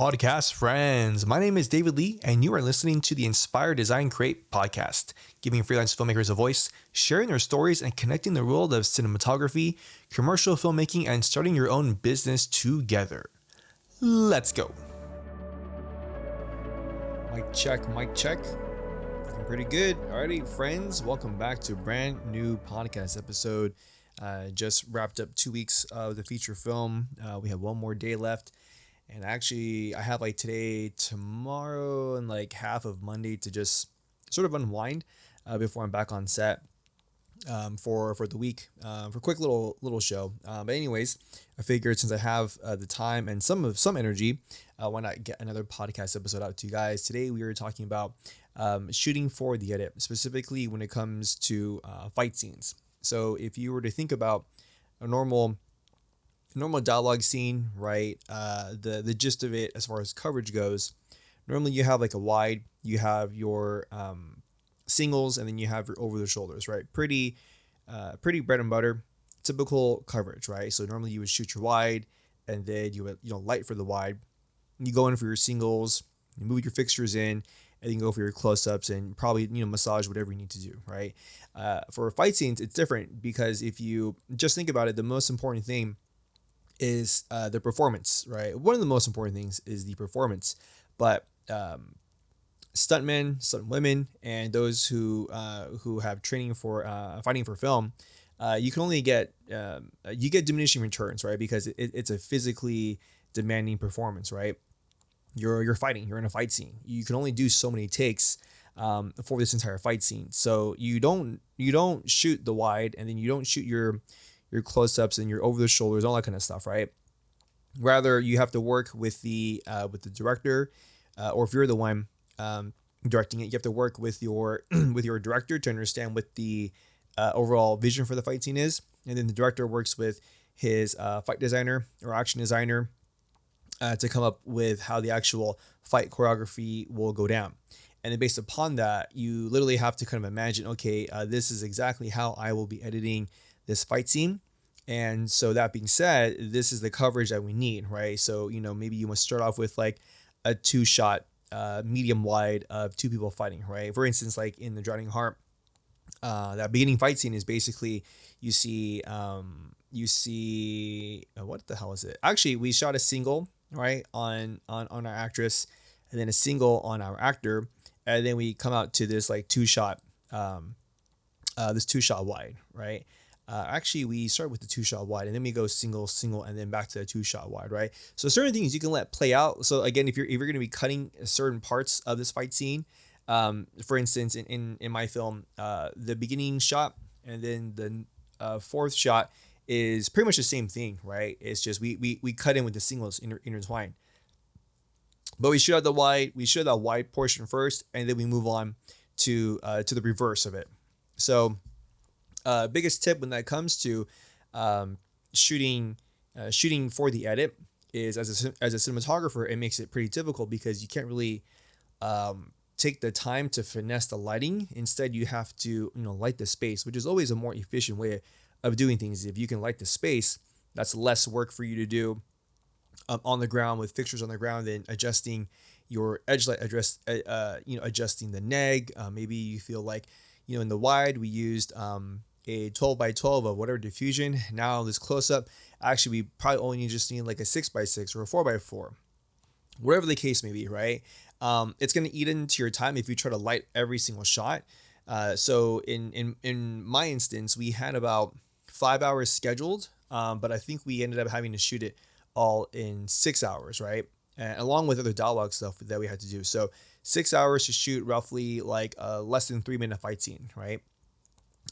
podcast friends. My name is David Lee, and you are listening to the Inspire Design Create podcast, giving freelance filmmakers a voice, sharing their stories, and connecting the world of cinematography, commercial filmmaking, and starting your own business together. Let's go. Mic check, mic check. Looking pretty good. Alrighty, friends, welcome back to a brand new podcast episode. Uh, just wrapped up two weeks of the feature film. Uh, we have one more day left and actually I have like today, tomorrow, and like half of Monday to just sort of unwind uh, before I'm back on set um, for for the week uh, for a quick little little show. Uh, but anyways, I figured since I have uh, the time and some of some energy, uh, why not get another podcast episode out to you guys? Today we are talking about um, shooting for the edit, specifically when it comes to uh, fight scenes. So if you were to think about a normal normal dialogue scene, right? Uh, the the gist of it, as far as coverage goes, normally you have like a wide, you have your um, singles, and then you have your over the shoulders, right? Pretty, uh, pretty bread and butter, typical coverage, right? So normally you would shoot your wide, and then you would you know light for the wide. You go in for your singles, you move your fixtures in, and can go for your close-ups and probably you know massage whatever you need to do right uh, for fight scenes it's different because if you just think about it the most important thing is uh, the performance, right? One of the most important things is the performance, but um, stuntmen, stunt women, and those who uh, who have training for uh, fighting for film, uh, you can only get um, you get diminishing returns, right? Because it, it's a physically demanding performance, right? You're you're fighting, you're in a fight scene. You can only do so many takes um, for this entire fight scene. So you don't you don't shoot the wide, and then you don't shoot your your close-ups and your over the shoulders, all that kind of stuff, right? Rather, you have to work with the uh, with the director, uh, or if you're the one um, directing it, you have to work with your with your director to understand what the uh, overall vision for the fight scene is, and then the director works with his uh, fight designer or action designer uh, to come up with how the actual fight choreography will go down. And then based upon that, you literally have to kind of imagine, okay, uh, this is exactly how I will be editing this fight scene. And so that being said, this is the coverage that we need, right? So, you know, maybe you want to start off with like a two shot, uh, medium wide of two people fighting, right? For instance, like in the Drowning Heart, uh, that beginning fight scene is basically you see, um, you see, uh, what the hell is it? Actually, we shot a single, right, on, on, on our actress and then a single on our actor. And then we come out to this like two shot, um, uh, this two shot wide, right? Uh, actually, we start with the two shot wide and then we go single, single, and then back to the two shot wide, right? So certain things you can let play out. So again, if you're if you're going to be cutting certain parts of this fight scene, um, for instance, in in, in my film, uh, the beginning shot and then the uh, fourth shot is pretty much the same thing, right? It's just we we, we cut in with the singles inter- intertwined. But we shoot out the wide, we shoot that wide portion first, and then we move on to uh, to the reverse of it. So uh, biggest tip when that comes to um, shooting uh, shooting for the edit is as a, as a cinematographer, it makes it pretty difficult because you can't really um, take the time to finesse the lighting. Instead, you have to you know light the space, which is always a more efficient way of doing things. If you can light the space, that's less work for you to do um, on the ground with fixtures on the ground than adjusting your edge light address, uh, uh, you know, adjusting the neg. Uh, maybe you feel like, you know, in the wide we used um, a 12 by 12 of whatever diffusion. Now this close up, actually we probably only just need like a six by six or a four by four, whatever the case may be, right? Um, it's going to eat into your time if you try to light every single shot. Uh, so in, in, in my instance, we had about five hours scheduled, um, but I think we ended up having to shoot it all in six hours, right? And along with other dialogue stuff that we had to do. So six hours to shoot roughly like a less than three minute fight scene, right?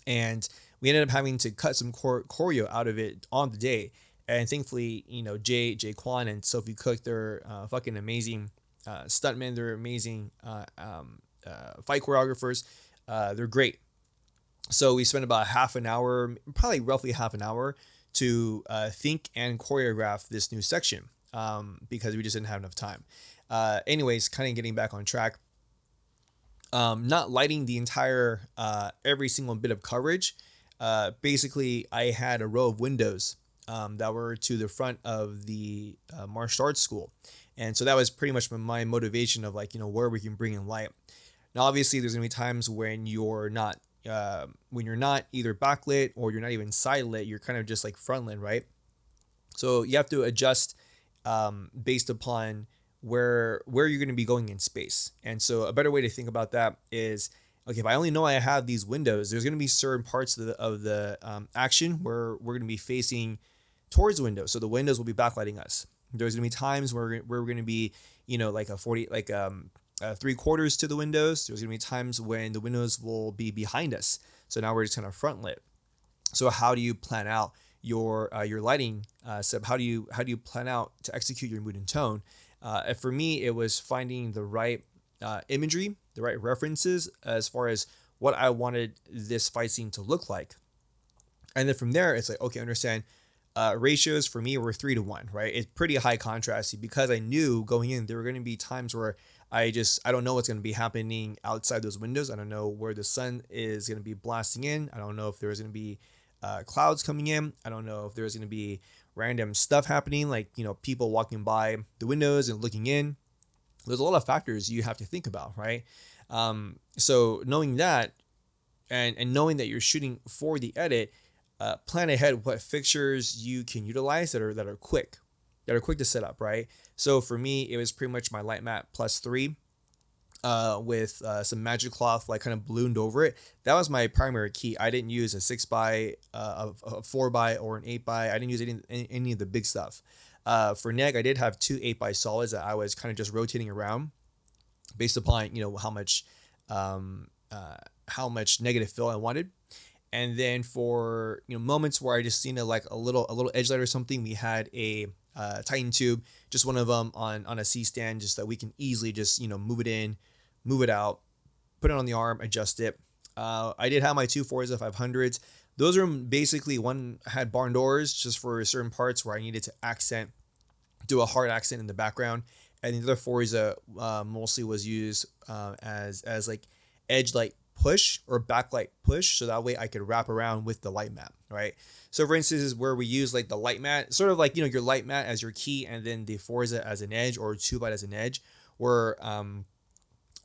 And we ended up having to cut some choreo out of it on the day. And thankfully, you know, Jay, Jay Kwan and Sophie Cook, they're uh, fucking amazing uh, stuntmen. They're amazing uh, um, uh, fight choreographers. Uh, they're great. So we spent about half an hour, probably roughly half an hour, to uh, think and choreograph this new section um, because we just didn't have enough time. anyways, kind of getting back on track um, not lighting the entire uh, every single bit of coverage. Uh, basically, I had a row of windows um, that were to the front of the uh, martial arts school, And so that was pretty much my motivation of like, you know, where we can bring in light. Now, obviously, there's gonna be times when you're not, uh, when you're not either backlit or you're not even side lit. You're kind of just like front lit, right? So you have to adjust um, based upon where where you're going to be going in space. And so a better way to think about that is okay, if I only know I have these windows, there's going to be certain parts of the of the um, action where we're going to be facing towards the windows. So the windows will be backlighting us. There's going to be times where we're going to be, you know, like a 40 like um uh, three quarters to the windows. There's going to be times when the windows will be behind us. So now we're just kind of front lit. So how do you plan out your uh, your lighting uh, setup? How do you how do you plan out to execute your mood and tone? Uh, for me, it was finding the right uh, imagery, the right references as far as what I wanted this fight scene to look like. And then from there, it's like, okay, understand uh, ratios for me were three to one, right? It's pretty high contrast because I knew going in there were going to be times where I just I don't know what's going to be happening outside those windows. I don't know where the sun is going to be blasting in. I don't know if there's going to be uh, clouds coming in. I don't know if there's going to be random stuff happening, like you know people walking by the windows and looking in. There's a lot of factors you have to think about, right? Um, so knowing that, and and knowing that you're shooting for the edit, uh, plan ahead what fixtures you can utilize that are that are quick, that are quick to set up, right? So for me, it was pretty much my LiteMat plus three uh, with uh, some magic cloth like kind of ballooned over it. That was my primary key. I didn't use a six by, uh, a, a four by, or an eight by. I didn't use any any, of the big stuff. Uh, for neg, I did have two eight by solids that I was kind of just rotating around, based upon you know how much, um, uh, how much negative fill I wanted. And then for you know moments where I just seen a like a little a little edge light or something, we had a uh, Titan tube, just one of them on on a C stand, just that we can easily just you know move it in, move it out, put it on the arm, adjust it. Uh, I did have my two Forza 500s. Those are basically one had barn doors just for certain parts where I needed to accent, do a hard accent in the background, and the other Forza uh, mostly was used uh, as as like edge light push or backlight push, so that way I could wrap around with the LiteMat, right? So for instance, is where we use like the LiteMat, sort of like you know your LiteMat as your key, and then the Forza as an edge or two byte as an edge, where um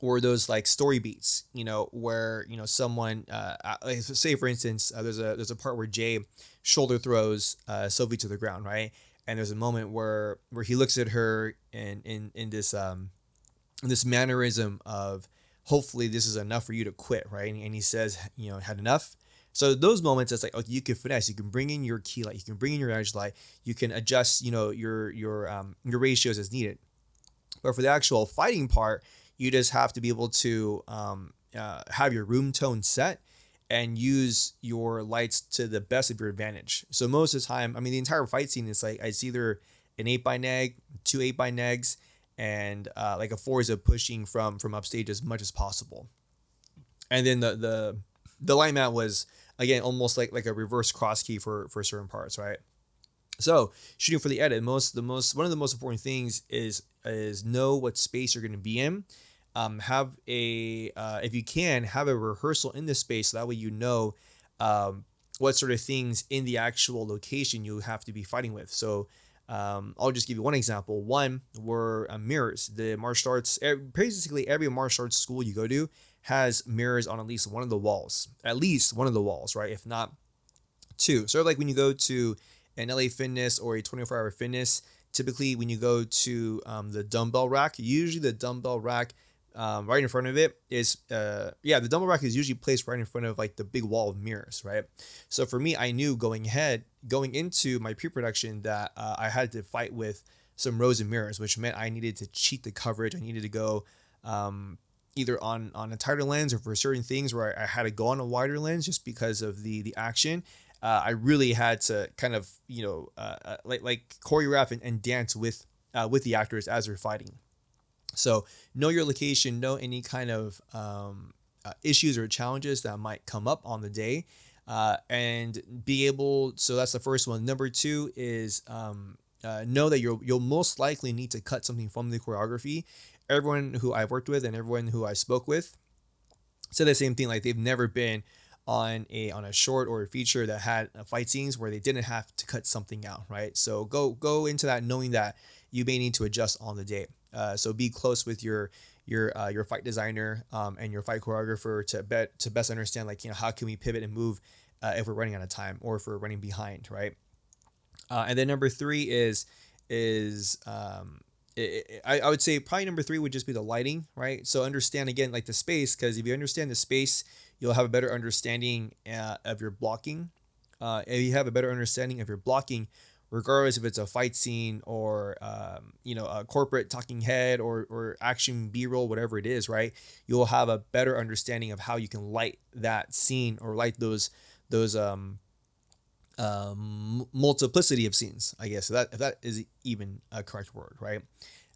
or those like story beats, you know, where you know someone, uh, like say for instance, uh, there's a there's a part where Jay shoulder throws uh, Sylvie to the ground, right? And there's a moment where where he looks at her and in in this um this mannerism of hopefully this is enough for you to quit, right? And, and he says, you know, had enough. So those moments, it's like, okay, you can finesse. You can bring in your key light. You can bring in your edge light. You can adjust, you know, your your um your ratios as needed. But for the actual fighting part, you just have to be able to um, uh, have your room tone set and use your lights to the best of your advantage. So most of the time, I mean, the entire fight scene is like it's either an eight by neg, two eight by negs, and uh, like a Forza pushing from from upstage as much as possible. And then the the the LiteMat was again almost like like a reverse cross key for for certain parts, right? So shooting for the edit, most the most one of the most important things is is know what space you're going to be in. Um, have a uh, if you can have a rehearsal in this space so that way you know um, what sort of things in the actual location you have to be fighting with. So um, I'll just give you one example. One were uh, mirrors. The martial arts, basically every martial arts school you go to has mirrors on at least one of the walls, at least one of the walls, right? If not two. Sort of like when you go to an LA Fitness or a 24 hour fitness, typically when you go to um, the dumbbell rack, usually the dumbbell rack um, right in front of it is, uh, yeah, the dumbbell rack is usually placed right in front of like the big wall of mirrors, right? So for me, I knew going ahead, going into my pre production, that uh, I had to fight with some rows of mirrors, which meant I needed to cheat the coverage. I needed to go um, either on on a tighter lens or for certain things where I had to go on a wider lens just because of the the action uh, I really had to kind of you know uh, uh, like like choreograph and, and dance with uh, with the actors as they're fighting. So know your location, know any kind of um, uh, issues or challenges that might come up on the day, uh, and be able. So that's the first one. Number two is um, know that you'll you'll most likely need to cut something from the choreography. Everyone who I've worked with and everyone who I spoke with said the same thing. Like they've never been on a on a short or a feature that had fight scenes where they didn't have to cut something out, right? So go go into that knowing that you may need to adjust on the day. Uh, so be close with your your uh, your fight designer um, and your fight choreographer to bet to best understand like you know how can we pivot and move uh, if we're running out of time or if we're running behind, right? Uh, and then number three is is um, it, it, I, I would say probably number three would just be the lighting, right? So understand again like the space because if you understand the space, you'll have a better understanding uh, of your blocking. Uh, if you have a better understanding of your blocking, regardless if it's a fight scene or um, you know a corporate talking head or or action b-roll whatever it is right? You'll have a better understanding of how you can light that scene or light those those um, um multiplicity of scenes i guess so that if that is even a correct word right?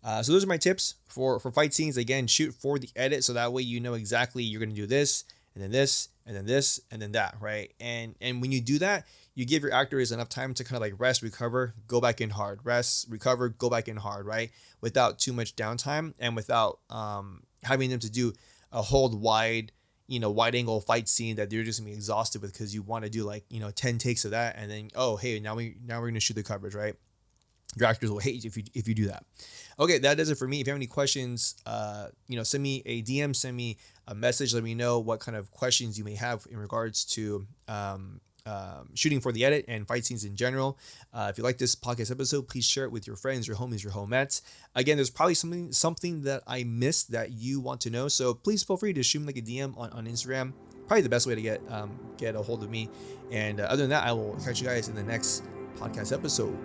Uh, so those are my tips for for fight scenes. Again shoot for the edit so that way you know exactly you're going to do this and then this and then this and then that right? And and when you do that you give your actors enough time to kind of like rest recover go back in hard rest recover go back in hard right without too much downtime and without um having them to do a hold wide you know wide angle fight scene that they're just gonna be exhausted with because you want to do like you know 10 takes of that and then oh hey now we now we're gonna shoot the coverage right your actors will hate you if you if you do that. Okay, that does it for me. If you have any questions, uh, you know, send me a DM, send me a message. Let me know what kind of questions you may have in regards to um, um, shooting for the edit and fight scenes in general. Uh, if you like this podcast episode, please share it with your friends, your homies, your homettes. Again, there's probably something something that I missed that you want to know. So please feel free to shoot me like a DM on, on Instagram. Probably the best way to get um, get a hold of me. And uh, other than that, I will catch you guys in the next podcast episode.